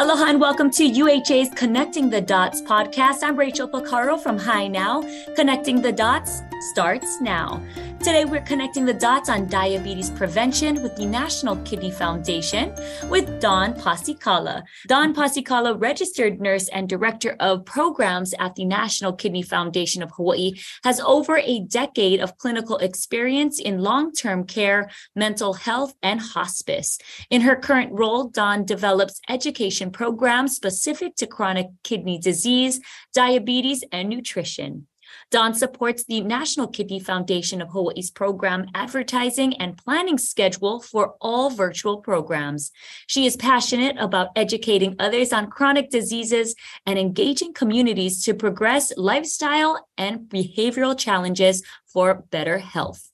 Aloha and welcome to UHA's Connecting the Dots podcast. I'm Rachel Picaro from Hi Now. Connecting the Dots starts now. Today, we're connecting the dots on diabetes prevention with the National Kidney Foundation with Dawn Pasikala. Dawn Pasikala, registered nurse and director of programs at the National Kidney Foundation of Hawaii, has over a decade of clinical experience in long term care, mental health, and hospice. In her current role, Dawn develops education programs specific to chronic kidney disease, diabetes, and nutrition. Dawn supports the National Kidney Foundation of Hawaii's program advertising and planning schedule for all virtual programs. She is passionate about educating others on chronic diseases and engaging communities to progress lifestyle and behavioral challenges for better health.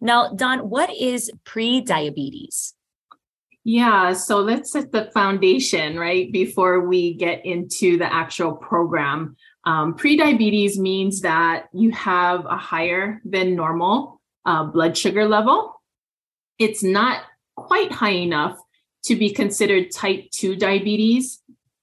Now, Dawn, what is pre-diabetes? Yeah, so let's set the foundation, right, before we get into the actual program. Um, prediabetes means that you have a higher than normal uh, blood sugar level. It's not quite high enough to be considered type 2 diabetes,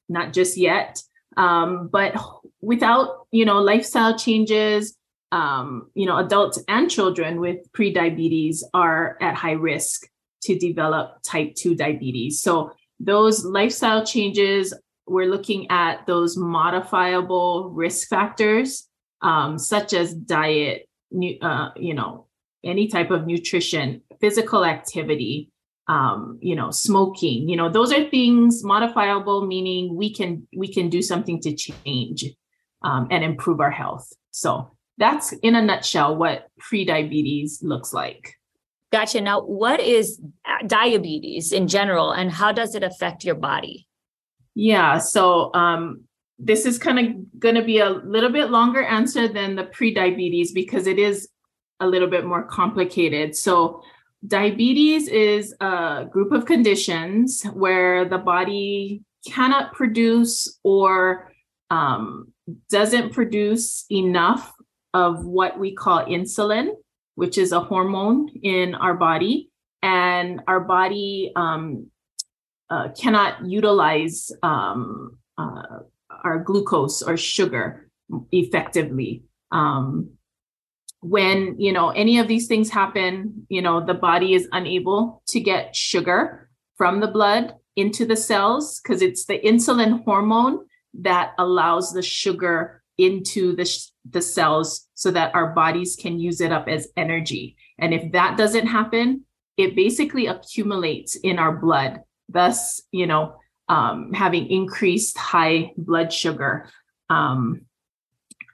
not just yet. Um, but without, you know, lifestyle changes, um, you know, adults and children with prediabetes are at high risk to develop type 2 diabetes. So those lifestyle changes we're looking at those modifiable risk factors, um, such as diet, uh, you know, any type of nutrition, physical activity, um, you know, smoking. You know, those are things modifiable, meaning we can we can do something to change um, and improve our health. So that's in a nutshell what pre-diabetes looks like. Gotcha. Now, what is diabetes in general, and how does it affect your body? Yeah. So um, this is kind of going to be a little bit longer answer than the pre-diabetes because it is a little bit more complicated. So diabetes is a group of conditions where the body cannot produce or um, doesn't produce enough of what we call insulin, which is a hormone in our body. And our body um, uh, cannot utilize um, uh, our glucose or sugar effectively. Um, when you know any of these things happen, you know the body is unable to get sugar from the blood into the cells because it's the insulin hormone that allows the sugar into the, sh- the cells so that our bodies can use it up as energy. And if that doesn't happen, it basically accumulates in our blood thus, you know, um, having increased high blood sugar. Um,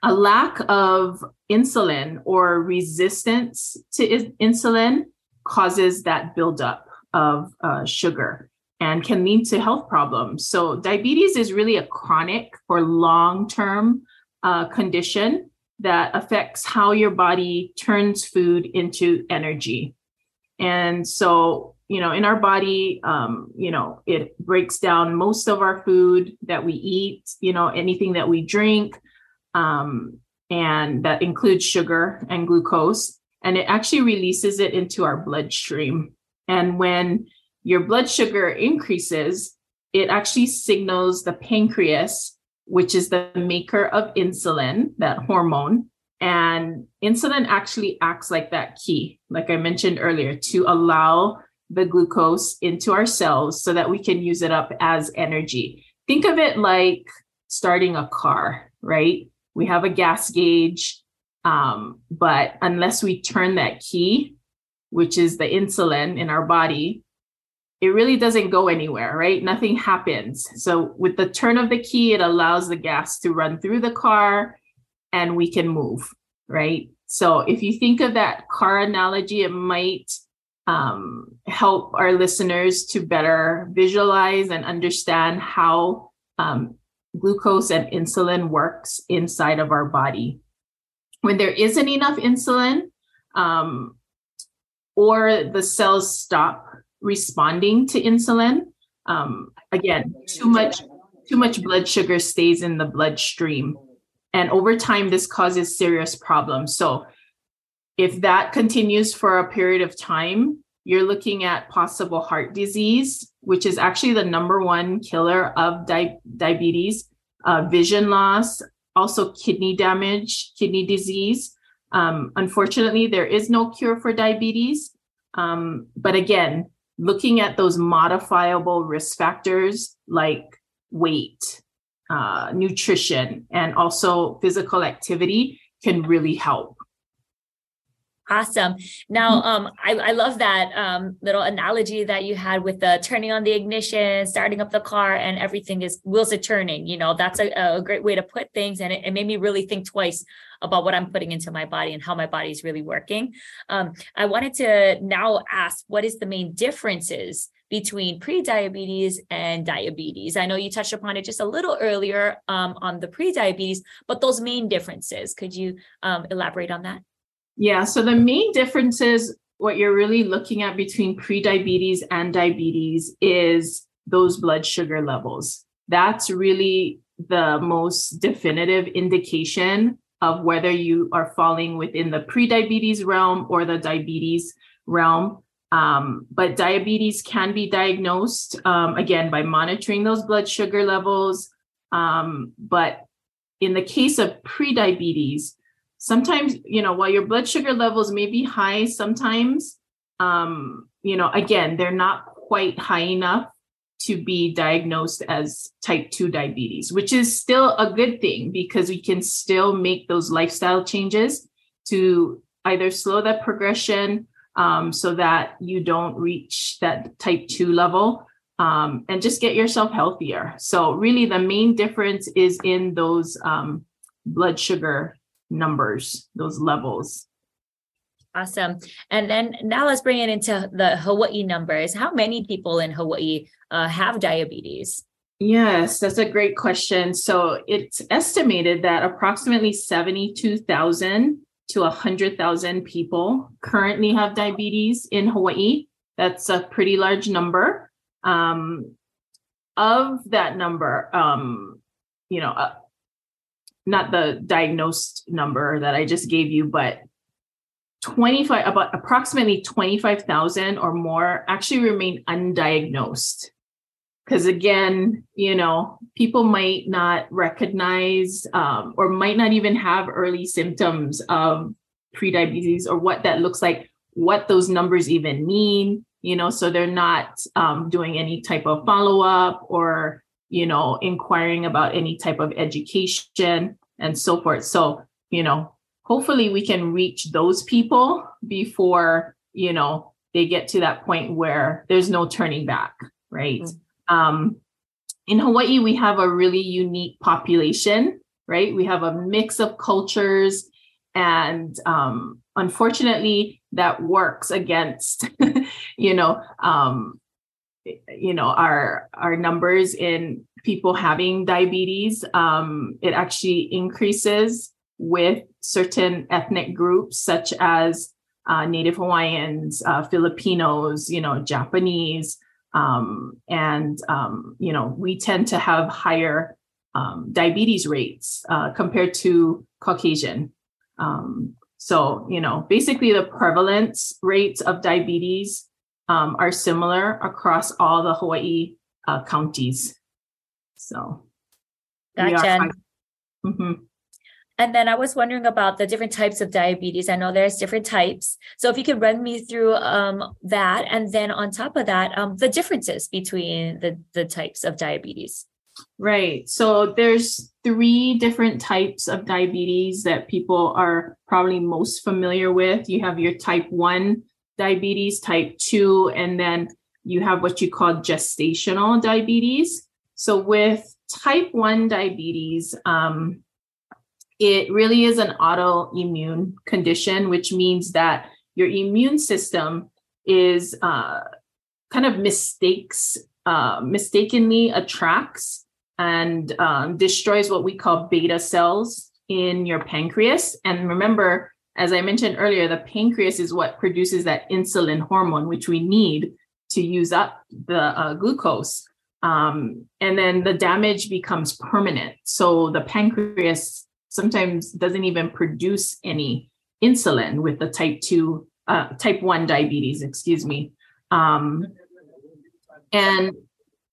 a lack of insulin or resistance to insulin causes that buildup of uh, sugar and can lead to health problems. So, diabetes is really a chronic or long term uh, condition that affects how your body turns food into energy. And so, you know in our body um, you know it breaks down most of our food that we eat you know anything that we drink um, and that includes sugar and glucose and it actually releases it into our bloodstream and when your blood sugar increases it actually signals the pancreas which is the maker of insulin that hormone and insulin actually acts like that key like i mentioned earlier to allow the glucose into our cells so that we can use it up as energy. Think of it like starting a car, right? We have a gas gauge, um, but unless we turn that key, which is the insulin in our body, it really doesn't go anywhere, right? Nothing happens. So, with the turn of the key, it allows the gas to run through the car and we can move, right? So, if you think of that car analogy, it might um, help our listeners to better visualize and understand how um, glucose and insulin works inside of our body. When there isn't enough insulin, um, or the cells stop responding to insulin, um, again, too much too much blood sugar stays in the bloodstream, and over time, this causes serious problems. So if that continues for a period of time, you're looking at possible heart disease which is actually the number one killer of di- diabetes, uh, vision loss, also kidney damage, kidney disease. Um, unfortunately, there is no cure for diabetes. Um, but again, looking at those modifiable risk factors like weight, uh, nutrition, and also physical activity can really help. Awesome. Now, mm-hmm. um, I, I love that um, little analogy that you had with the turning on the ignition, starting up the car, and everything is wheels are turning. You know, that's a, a great way to put things, and it, it, made me really think twice about what I'm putting into my body and how my body is really working. Um, I wanted to now ask, what is the main differences between pre-diabetes and diabetes? I know you touched upon it just a little earlier um, on the pre-diabetes, but those main differences, could you um, elaborate on that? Yeah. So the main difference is what you're really looking at between prediabetes and diabetes is those blood sugar levels. That's really the most definitive indication of whether you are falling within the prediabetes realm or the diabetes realm. Um, but diabetes can be diagnosed um, again by monitoring those blood sugar levels. Um, but in the case of prediabetes, sometimes you know while your blood sugar levels may be high sometimes um you know again they're not quite high enough to be diagnosed as type 2 diabetes which is still a good thing because we can still make those lifestyle changes to either slow that progression um, so that you don't reach that type 2 level um, and just get yourself healthier. So really the main difference is in those um, blood sugar numbers, those levels. Awesome. And then now let's bring it into the Hawaii numbers. How many people in Hawaii uh, have diabetes? Yes, that's a great question. So it's estimated that approximately 72,000 to 100,000 people currently have diabetes in Hawaii. That's a pretty large number. Um, of that number, um, you know, uh, not the diagnosed number that I just gave you, but 25 about approximately 25,000 or more actually remain undiagnosed. Because again, you know, people might not recognize um, or might not even have early symptoms of prediabetes or what that looks like, what those numbers even mean, you know, so they're not um, doing any type of follow up or you know, inquiring about any type of education and so forth. So, you know, hopefully we can reach those people before, you know, they get to that point where there's no turning back, right? Mm-hmm. Um, in Hawaii, we have a really unique population, right? We have a mix of cultures, and um, unfortunately, that works against, you know, um, you know our our numbers in people having diabetes um, it actually increases with certain ethnic groups such as uh, native hawaiians uh, filipinos you know japanese um, and um, you know we tend to have higher um, diabetes rates uh, compared to caucasian. Um, so you know basically the prevalence rates of diabetes um, are similar across all the Hawaii uh, counties. So, gotcha. Mm-hmm. And then I was wondering about the different types of diabetes. I know there's different types. So if you could run me through um, that, and then on top of that, um, the differences between the the types of diabetes. Right. So there's three different types of diabetes that people are probably most familiar with. You have your type one diabetes type 2 and then you have what you call gestational diabetes. So with type 1 diabetes um, it really is an autoimmune condition which means that your immune system is uh, kind of mistakes uh, mistakenly attracts and um, destroys what we call beta cells in your pancreas. And remember as I mentioned earlier, the pancreas is what produces that insulin hormone, which we need to use up the uh, glucose. Um, and then the damage becomes permanent. So the pancreas sometimes doesn't even produce any insulin with the type 2, uh, type 1 diabetes, excuse me. Um, And,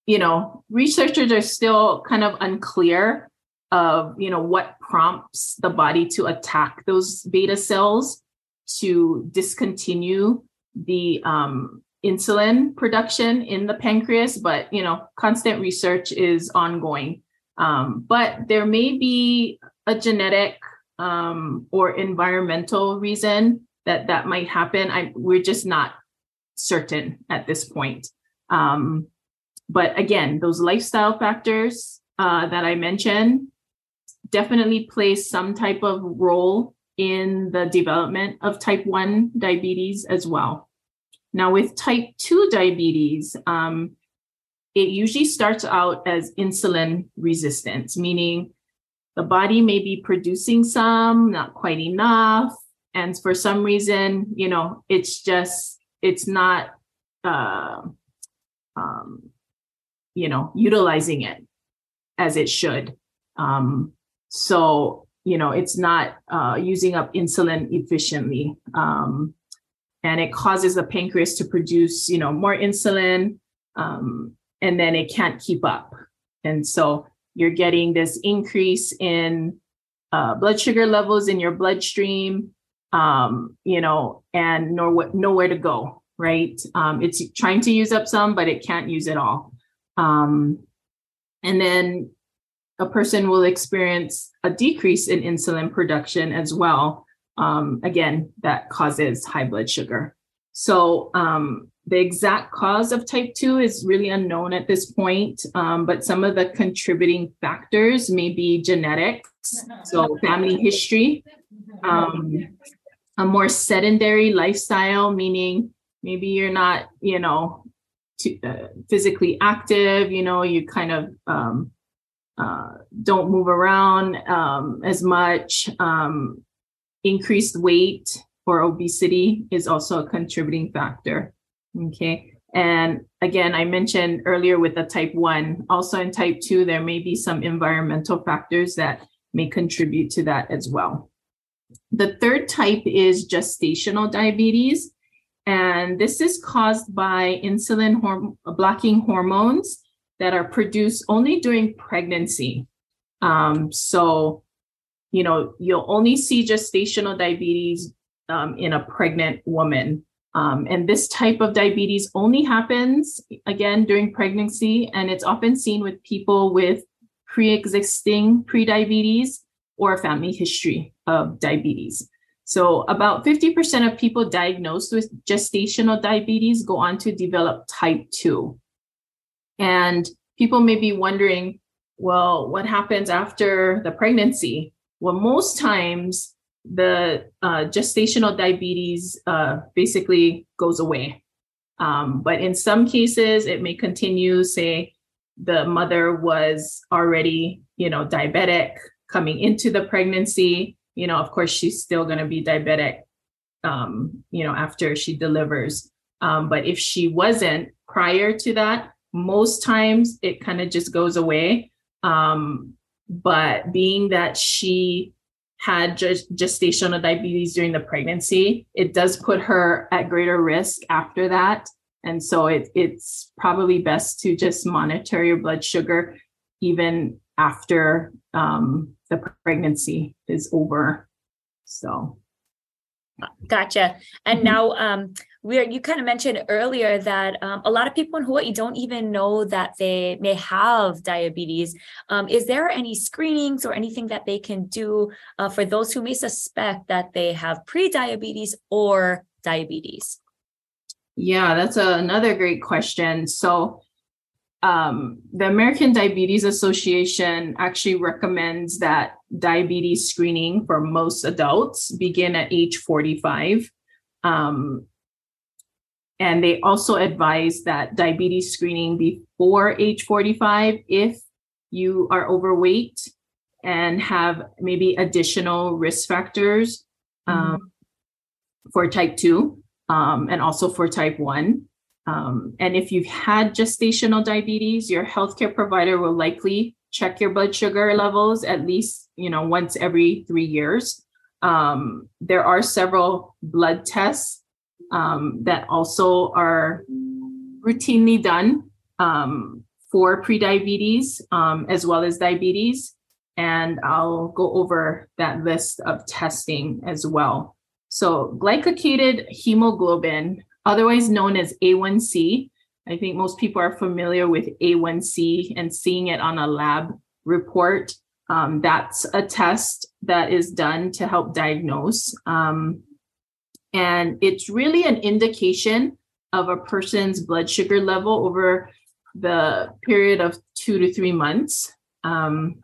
you know, researchers are still kind of unclear of, you know, what prompts the body to attack those beta cells to discontinue the um, insulin production in the pancreas, but you know, constant research is ongoing. Um, but there may be a genetic um, or environmental reason that that might happen. I, we're just not certain at this point. Um, but again, those lifestyle factors uh, that I mentioned definitely plays some type of role in the development of type 1 diabetes as well. Now, with type 2 diabetes, um, it usually starts out as insulin resistance, meaning the body may be producing some, not quite enough. And for some reason, you know, it's just, it's not, uh, um, you know, utilizing it as it should. Um, so, you know, it's not uh, using up insulin efficiently. Um, and it causes the pancreas to produce you know more insulin um, and then it can't keep up and so you're getting this increase in uh, blood sugar levels in your bloodstream um, you know and nowhere, nowhere to go right um, it's trying to use up some but it can't use it all um, and then a person will experience a decrease in insulin production as well um, again, that causes high blood sugar. So um, the exact cause of type 2 is really unknown at this point, um, but some of the contributing factors may be genetics, so family history, um, a more sedentary lifestyle, meaning maybe you're not, you know, too, uh, physically active, you know, you kind of um, uh, don't move around um, as much. Um, increased weight or obesity is also a contributing factor. Okay. And again, I mentioned earlier with the type 1, also in type 2, there may be some environmental factors that may contribute to that as well. The third type is gestational diabetes. And this is caused by insulin horm- blocking hormones that are produced only during pregnancy. Um, so, you know, you'll only see gestational diabetes um, in a pregnant woman. Um, and this type of diabetes only happens again during pregnancy, and it's often seen with people with pre existing prediabetes or a family history of diabetes. So, about 50% of people diagnosed with gestational diabetes go on to develop type 2. And people may be wondering, well, what happens after the pregnancy? Well, most times the uh, gestational diabetes uh, basically goes away. Um, but in some cases, it may continue. Say the mother was already, you know, diabetic coming into the pregnancy. You know, of course, she's still going to be diabetic, um, you know, after she delivers. Um, but if she wasn't prior to that, most times it kind of just goes away. Um, but being that she had gestational diabetes during the pregnancy, it does put her at greater risk after that. And so it, it's probably best to just monitor your blood sugar even after um, the pregnancy is over. So Gotcha. And mm-hmm. now um, we're you kind of mentioned earlier that um, a lot of people in Hawaii don't even know that they may have diabetes. Um, is there any screenings or anything that they can do uh, for those who may suspect that they have pre-diabetes or diabetes? Yeah, that's a, another great question. So um, the American Diabetes Association actually recommends that diabetes screening for most adults begin at age 45. Um, and they also advise that diabetes screening before age 45 if you are overweight and have maybe additional risk factors um, mm-hmm. for type 2 um, and also for type 1. Um, and if you've had gestational diabetes, your healthcare provider will likely check your blood sugar levels at least, you know, once every three years. Um, there are several blood tests um, that also are routinely done um, for prediabetes um, as well as diabetes. And I'll go over that list of testing as well. So, glycocated hemoglobin, otherwise known as A1C, I think most people are familiar with A1C and seeing it on a lab report. Um, that's a test that is done to help diagnose. Um, and it's really an indication of a person's blood sugar level over the period of two to three months. Um,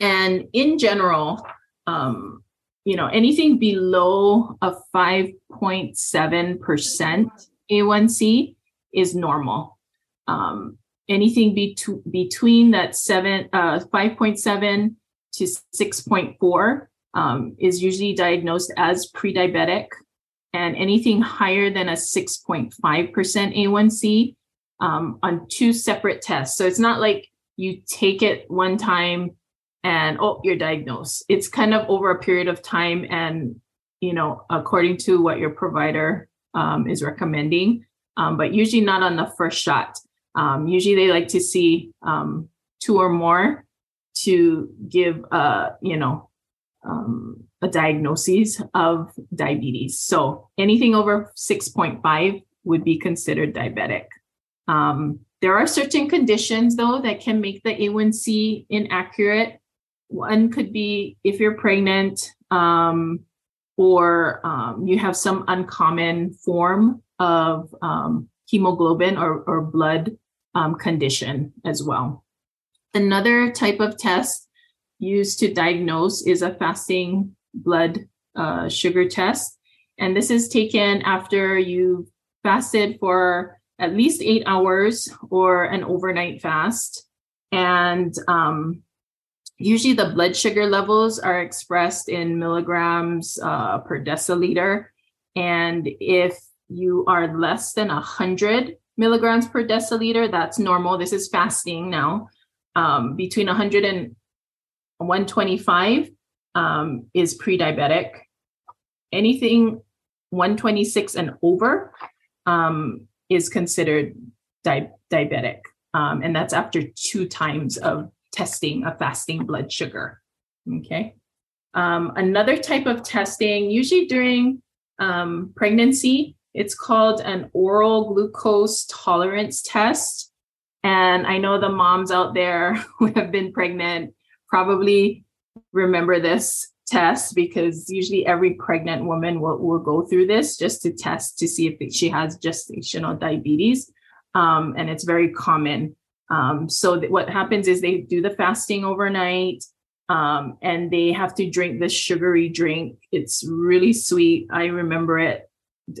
and in general, um, you know, anything below a 5.7% A1C is normal. Um, anything be- between that seven, uh, 5.7 to 6.4 um, is usually diagnosed as pre-diabetic. And anything higher than a 6.5% A1C um, on two separate tests. So it's not like you take it one time and oh, you're diagnosed. It's kind of over a period of time and, you know, according to what your provider um, is recommending, um, but usually not on the first shot. Um, usually they like to see um, two or more to give, uh, you know, um, a diagnosis of diabetes. So anything over 6.5 would be considered diabetic. Um, there are certain conditions, though, that can make the A1C inaccurate. One could be if you're pregnant um, or um, you have some uncommon form of um, hemoglobin or, or blood um, condition as well. Another type of test used to diagnose is a fasting blood uh, sugar test. And this is taken after you've fasted for at least eight hours or an overnight fast. And um, usually the blood sugar levels are expressed in milligrams uh, per deciliter. And if you are less than 100 milligrams per deciliter, that's normal. This is fasting now. Um, between 100 and 125 um, is pre diabetic. Anything 126 and over um, is considered di- diabetic. Um, and that's after two times of testing a fasting blood sugar. Okay. Um, another type of testing, usually during um, pregnancy, it's called an oral glucose tolerance test. And I know the moms out there who have been pregnant probably remember this test because usually every pregnant woman will, will go through this just to test to see if she has gestational diabetes. Um, and it's very common. Um, so th- what happens is they do the fasting overnight um, and they have to drink this sugary drink. It's really sweet. I remember it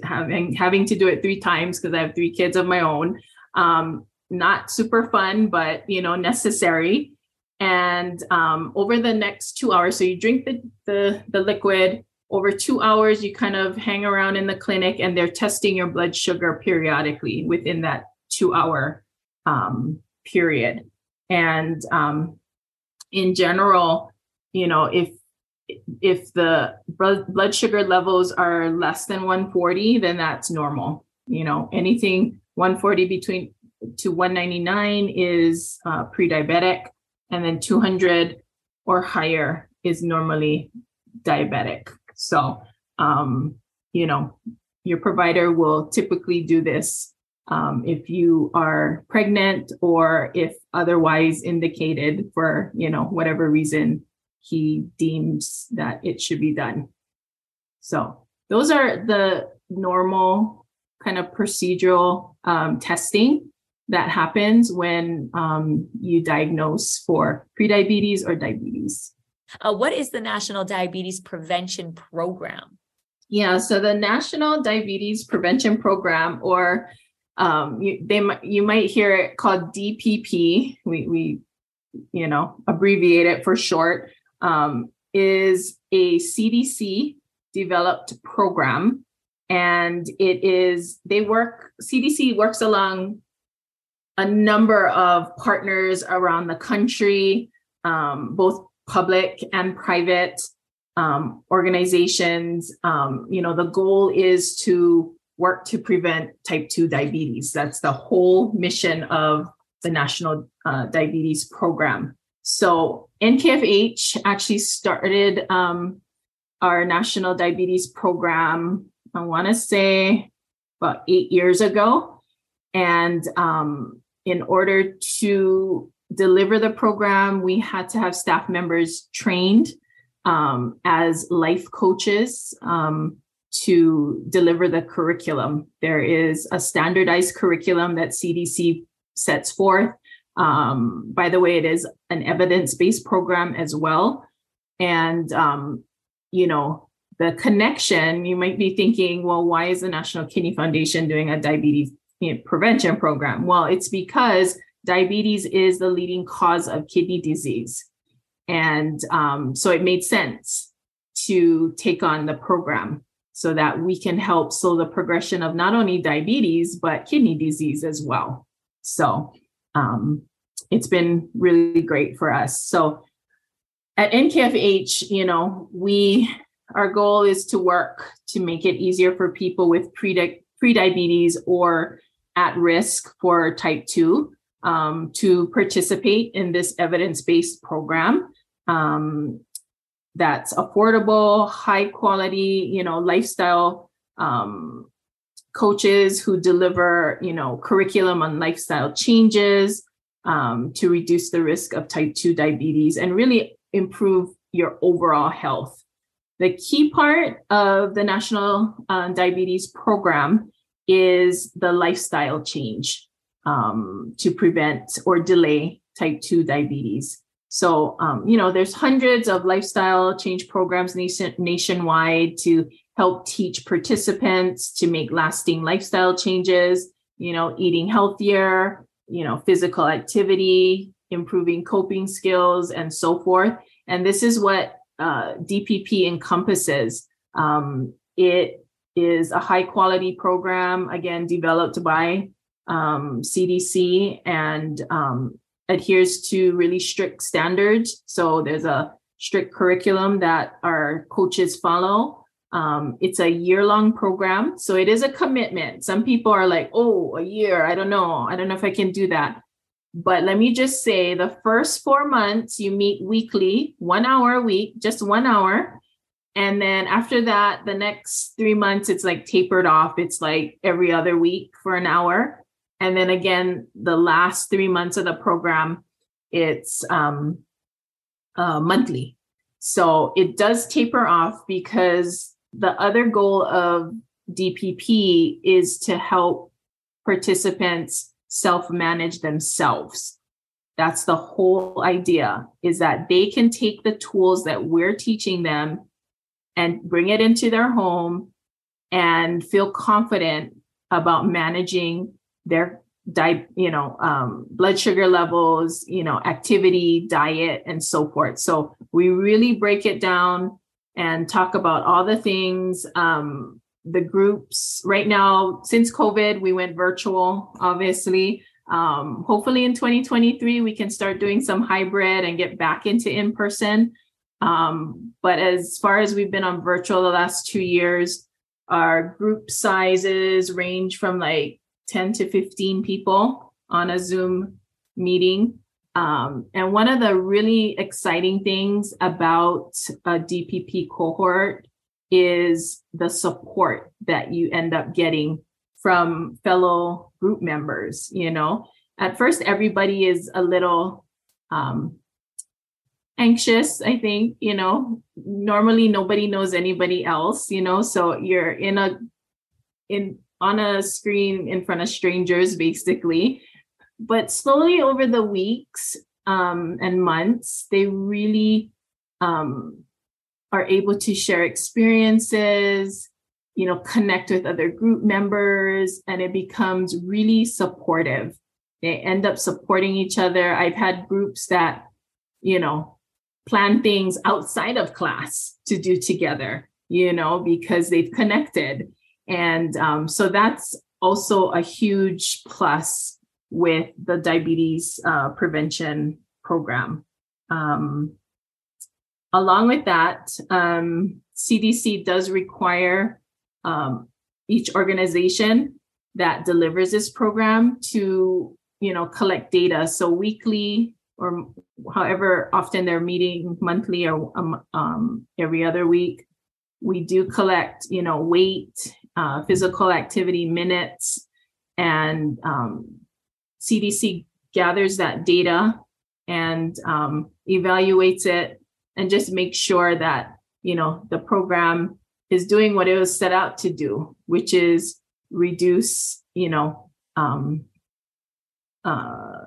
having having to do it three times because I have three kids of my own. Um, not super fun, but you know necessary and um, over the next two hours so you drink the, the the liquid over two hours you kind of hang around in the clinic and they're testing your blood sugar periodically within that two hour um, period and um, in general you know if if the blood sugar levels are less than 140 then that's normal you know anything 140 between to 199 is uh, pre-diabetic and then 200 or higher is normally diabetic. So, um, you know, your provider will typically do this um, if you are pregnant or if otherwise indicated for, you know, whatever reason he deems that it should be done. So, those are the normal kind of procedural um, testing that happens when um, you diagnose for prediabetes or diabetes. Uh, what is the National Diabetes Prevention Program? Yeah, so the National Diabetes Prevention Program, or um, you, they you might hear it called DPP. We we you know abbreviate it for short. Um, is a CDC developed program, and it is they work. CDC works along a number of partners around the country, um, both public and private um, organizations. Um, you know, the goal is to work to prevent type 2 diabetes. That's the whole mission of the National uh, Diabetes Program. So NKFH actually started um, our National Diabetes Program, I want to say about eight years ago. And um, in order to deliver the program, we had to have staff members trained um, as life coaches um, to deliver the curriculum. There is a standardized curriculum that CDC sets forth. Um, by the way, it is an evidence based program as well. And, um, you know, the connection, you might be thinking, well, why is the National Kidney Foundation doing a diabetes prevention program? Well, it's because diabetes is the leading cause of kidney disease. And um, so it made sense to take on the program so that we can help slow the progression of not only diabetes, but kidney disease as well. So um, it's been really great for us. So at NKFH, you know, we our goal is to work to make it easier for people with pre diabetes or at risk for type 2 um, to participate in this evidence-based program um, that's affordable high quality you know lifestyle um, coaches who deliver you know curriculum on lifestyle changes um, to reduce the risk of type 2 diabetes and really improve your overall health. The key part of the national uh, diabetes program is the lifestyle change um, to prevent or delay type 2 diabetes so um, you know there's hundreds of lifestyle change programs nation, nationwide to help teach participants to make lasting lifestyle changes, you know, eating healthier, you know, physical activity, improving coping skills, and so forth. And this is what uh, DPP encompasses. Um, it is a high quality program, again, developed by um, CDC and um, adheres to really strict standards. So there's a strict curriculum that our coaches follow. Um, it's a year long program. So it is a commitment. Some people are like, oh, a year. I don't know. I don't know if I can do that. But let me just say the first four months, you meet weekly, one hour a week, just one hour. And then after that, the next three months, it's like tapered off. It's like every other week for an hour. And then again, the last three months of the program, it's um, uh, monthly. So it does taper off because the other goal of DPP is to help participants self manage themselves. That's the whole idea is that they can take the tools that we're teaching them and bring it into their home and feel confident about managing their di- you know um, blood sugar levels you know activity diet and so forth so we really break it down and talk about all the things. Um, the groups right now, since COVID, we went virtual, obviously. Um, hopefully in 2023, we can start doing some hybrid and get back into in person. Um, but as far as we've been on virtual the last two years, our group sizes range from like 10 to 15 people on a Zoom meeting. Um, and one of the really exciting things about a DPP cohort is the support that you end up getting from fellow group members. You know, at first, everybody is a little um, anxious, I think, you know, normally nobody knows anybody else, you know, so you're in a, in, on a screen in front of strangers basically but slowly over the weeks um, and months, they really um, are able to share experiences, you know, connect with other group members, and it becomes really supportive. They end up supporting each other. I've had groups that, you know, plan things outside of class to do together, you know, because they've connected. And um, so that's also a huge plus with the diabetes uh, prevention program. Um, along with that, um, CDC does require um, each organization that delivers this program to you know collect data so weekly or however often they're meeting monthly or um, um, every other week we do collect you know weight uh, physical activity minutes. And um, cdc gathers that data and um, evaluates it and just make sure that you know the program is doing what it was set out to do which is reduce you know um, uh,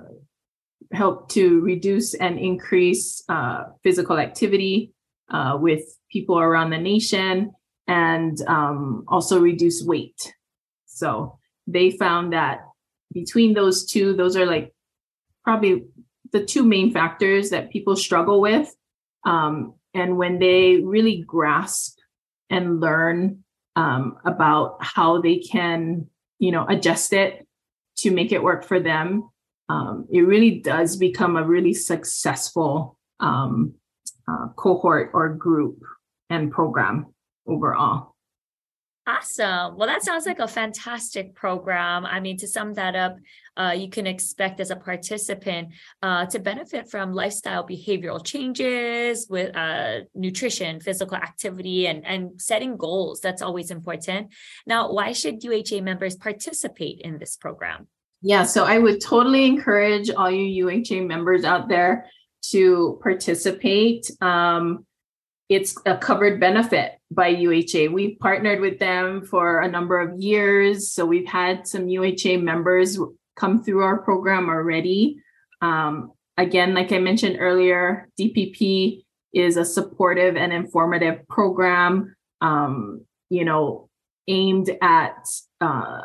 help to reduce and increase uh, physical activity uh, with people around the nation and um, also reduce weight. So they found that between those two, those are like probably the two main factors that people struggle with. Um, and when they really grasp and learn um, about how they can, you know, adjust it to make it work for them, um, it really does become a really successful um, uh, cohort or group and program overall. Awesome. Well, that sounds like a fantastic program. I mean, to sum that up, uh, you can expect as a participant uh, to benefit from lifestyle behavioral changes with uh, nutrition, physical activity, and, and setting goals. That's always important. Now, why should UHA members participate in this program? Yeah, so I would totally encourage all you UHA members out there to participate. Um, it's a covered benefit by UHA. We've partnered with them for a number of years. So we've had some UHA members come through our program already. Um, again, like I mentioned earlier, DPP is a supportive and informative program, um, you know, aimed at, uh,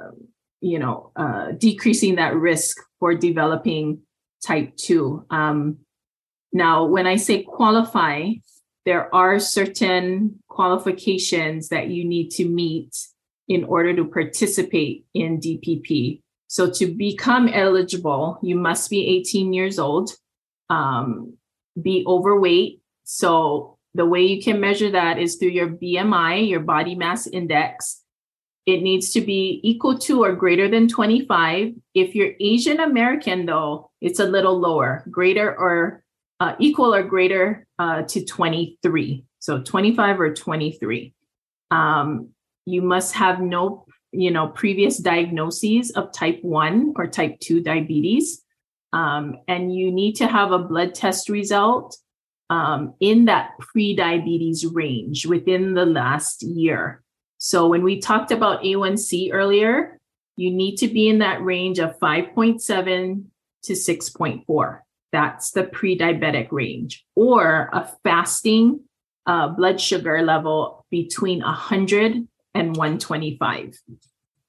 you know, uh, decreasing that risk for developing type 2. Um, now, when I say qualify, there are certain qualifications that you need to meet in order to participate in DPP. So to become eligible, you must be 18 years old, um, be overweight. So the way you can measure that is through your BMI, your body mass index. It needs to be equal to or greater than 25. If you're Asian American, though, it's a little lower, greater or uh, equal or greater uh, to 23. So 25 or 23. Um, you must have no, you know, previous diagnoses of type 1 or type 2 diabetes. Um, and you need to have a blood test result um, in that pre-diabetes range within the last year. So when we talked about A1C earlier, you need to be in that range of 5.7 to 6.4. That's the pre diabetic range, or a fasting uh, blood sugar level between 100 and 125.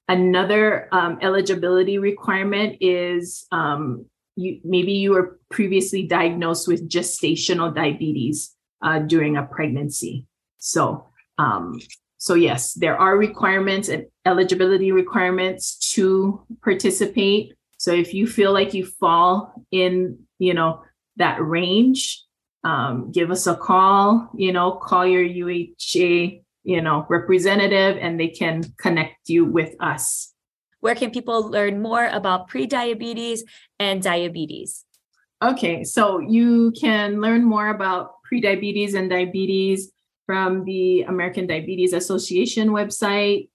Another um, eligibility requirement is um, you, maybe you were previously diagnosed with gestational diabetes uh, during a pregnancy. So, um, so yes, there are requirements and eligibility requirements to participate. So if you feel like you fall in you know, that range, um, give us a call, you know, call your UHA, you know, representative and they can connect you with us. Where can people learn more about pre-diabetes and diabetes? Okay, so you can learn more about pre-diabetes and diabetes from the American Diabetes Association website,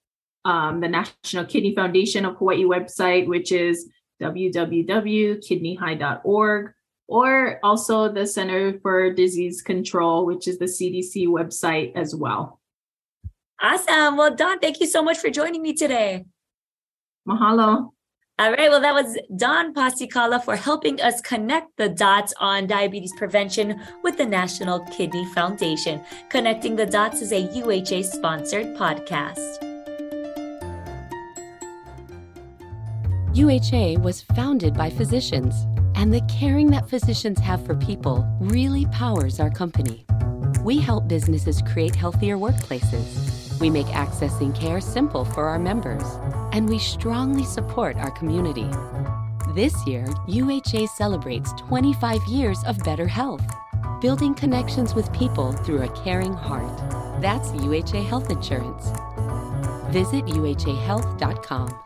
um, the National Kidney Foundation of Hawaii website, which is www.kidneyhi.org, or also the Center for Disease Control, which is the CDC website as well. Awesome. Well, Dawn, thank you so much for joining me today. Mahalo. All right. Well, that was Dawn Pasikala for helping us connect the dots on diabetes prevention with the National Kidney Foundation. Connecting the Dots is a UHA sponsored podcast. UHA was founded by physicians, and the caring that physicians have for people really powers our company. We help businesses create healthier workplaces. We make accessing care simple for our members, and we strongly support our community. This year, UHA celebrates 25 years of better health, building connections with people through a caring heart. That's UHA Health Insurance. Visit uhahealth.com.